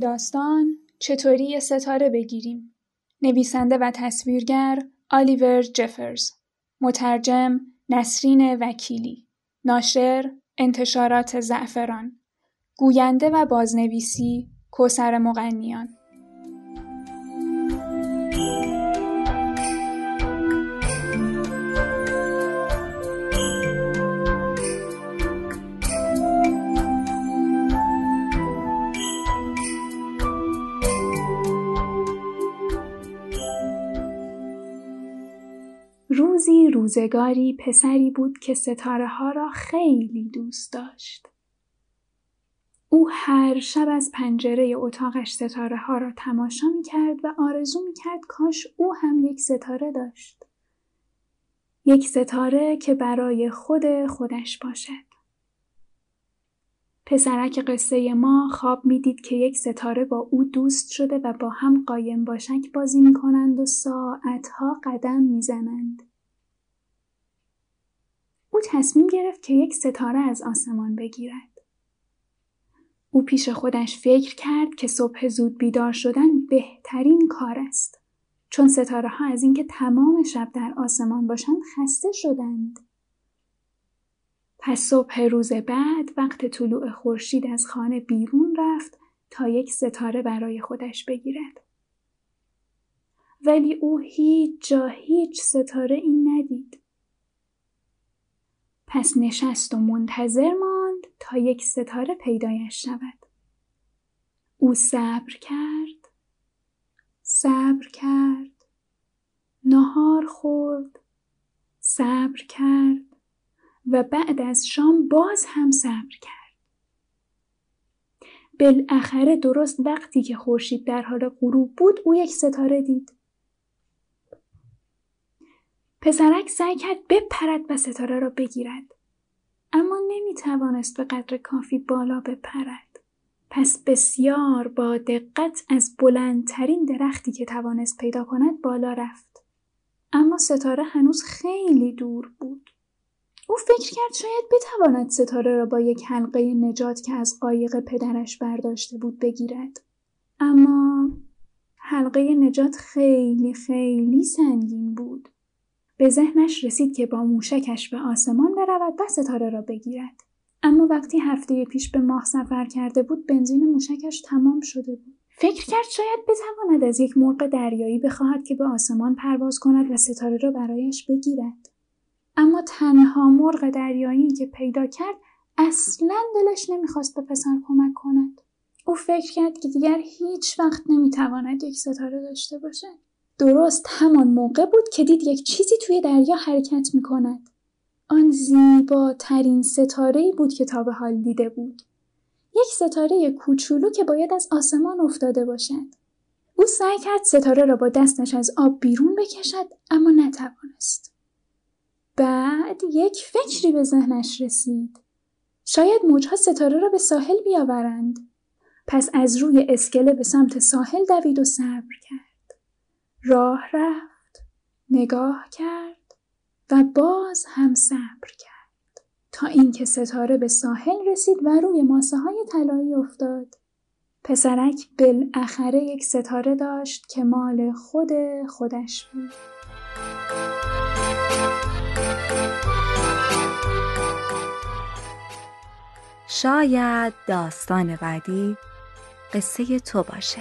داستان چطوری یه ستاره بگیریم؟ نویسنده و تصویرگر آلیور جفرز. مترجم نسرین وکیلی. ناشر انتشارات زعفران. گوینده و بازنویسی کوسر مغنیان. روزی روزگاری پسری بود که ستاره ها را خیلی دوست داشت. او هر شب از پنجره اتاقش ستاره ها را تماشا می کرد و آرزو می کرد کاش او هم یک ستاره داشت. یک ستاره که برای خود خودش باشد. پسرک قصه ما خواب می‌دید که یک ستاره با او دوست شده و با هم قایم باشک بازی می کنند و ساعتها قدم می‌زنند. تصمیم گرفت که یک ستاره از آسمان بگیرد. او پیش خودش فکر کرد که صبح زود بیدار شدن بهترین کار است. چون ستاره ها از اینکه تمام شب در آسمان باشند خسته شدند. پس صبح روز بعد وقت طلوع خورشید از خانه بیرون رفت تا یک ستاره برای خودش بگیرد. ولی او هیچ جا هیچ ستاره این ندید. پس نشست و منتظر ماند تا یک ستاره پیدایش شود. او صبر کرد، صبر کرد، نهار خورد، صبر کرد و بعد از شام باز هم صبر کرد. بالاخره درست وقتی که خورشید در حال غروب بود او یک ستاره دید. پسرک سعی کرد بپرد و ستاره را بگیرد. اما نمی توانست به قدر کافی بالا بپرد. پس بسیار با دقت از بلندترین درختی که توانست پیدا کند بالا رفت. اما ستاره هنوز خیلی دور بود. او فکر کرد شاید بتواند ستاره را با یک حلقه نجات که از قایق پدرش برداشته بود بگیرد. اما حلقه نجات خیلی خیلی سنگین بود. به ذهنش رسید که با موشکش به آسمان برود و ستاره را بگیرد. اما وقتی هفته پیش به ماه سفر کرده بود بنزین موشکش تمام شده بود. فکر کرد شاید بتواند از یک مرغ دریایی بخواهد که به آسمان پرواز کند و ستاره را برایش بگیرد. اما تنها مرغ دریایی که پیدا کرد اصلا دلش نمی‌خواست به پسر کمک کند. او فکر کرد که دیگر هیچ وقت نمی‌تواند یک ستاره داشته باشد. درست همان موقع بود که دید یک چیزی توی دریا حرکت می کند. آن زیباترین ستاره بود که تا به حال دیده بود. یک ستاره کوچولو که باید از آسمان افتاده باشد. او سعی کرد ستاره را با دستش از آب بیرون بکشد اما نتوانست. بعد یک فکری به ذهنش رسید. شاید موجها ستاره را به ساحل بیاورند. پس از روی اسکله به سمت ساحل دوید و صبر کرد. راه رفت، نگاه کرد و باز هم صبر کرد تا اینکه ستاره به ساحل رسید و روی ماسه های طلایی افتاد. پسرک بالاخره یک ستاره داشت که مال خود خودش بود. شاید داستان بعدی قصه تو باشه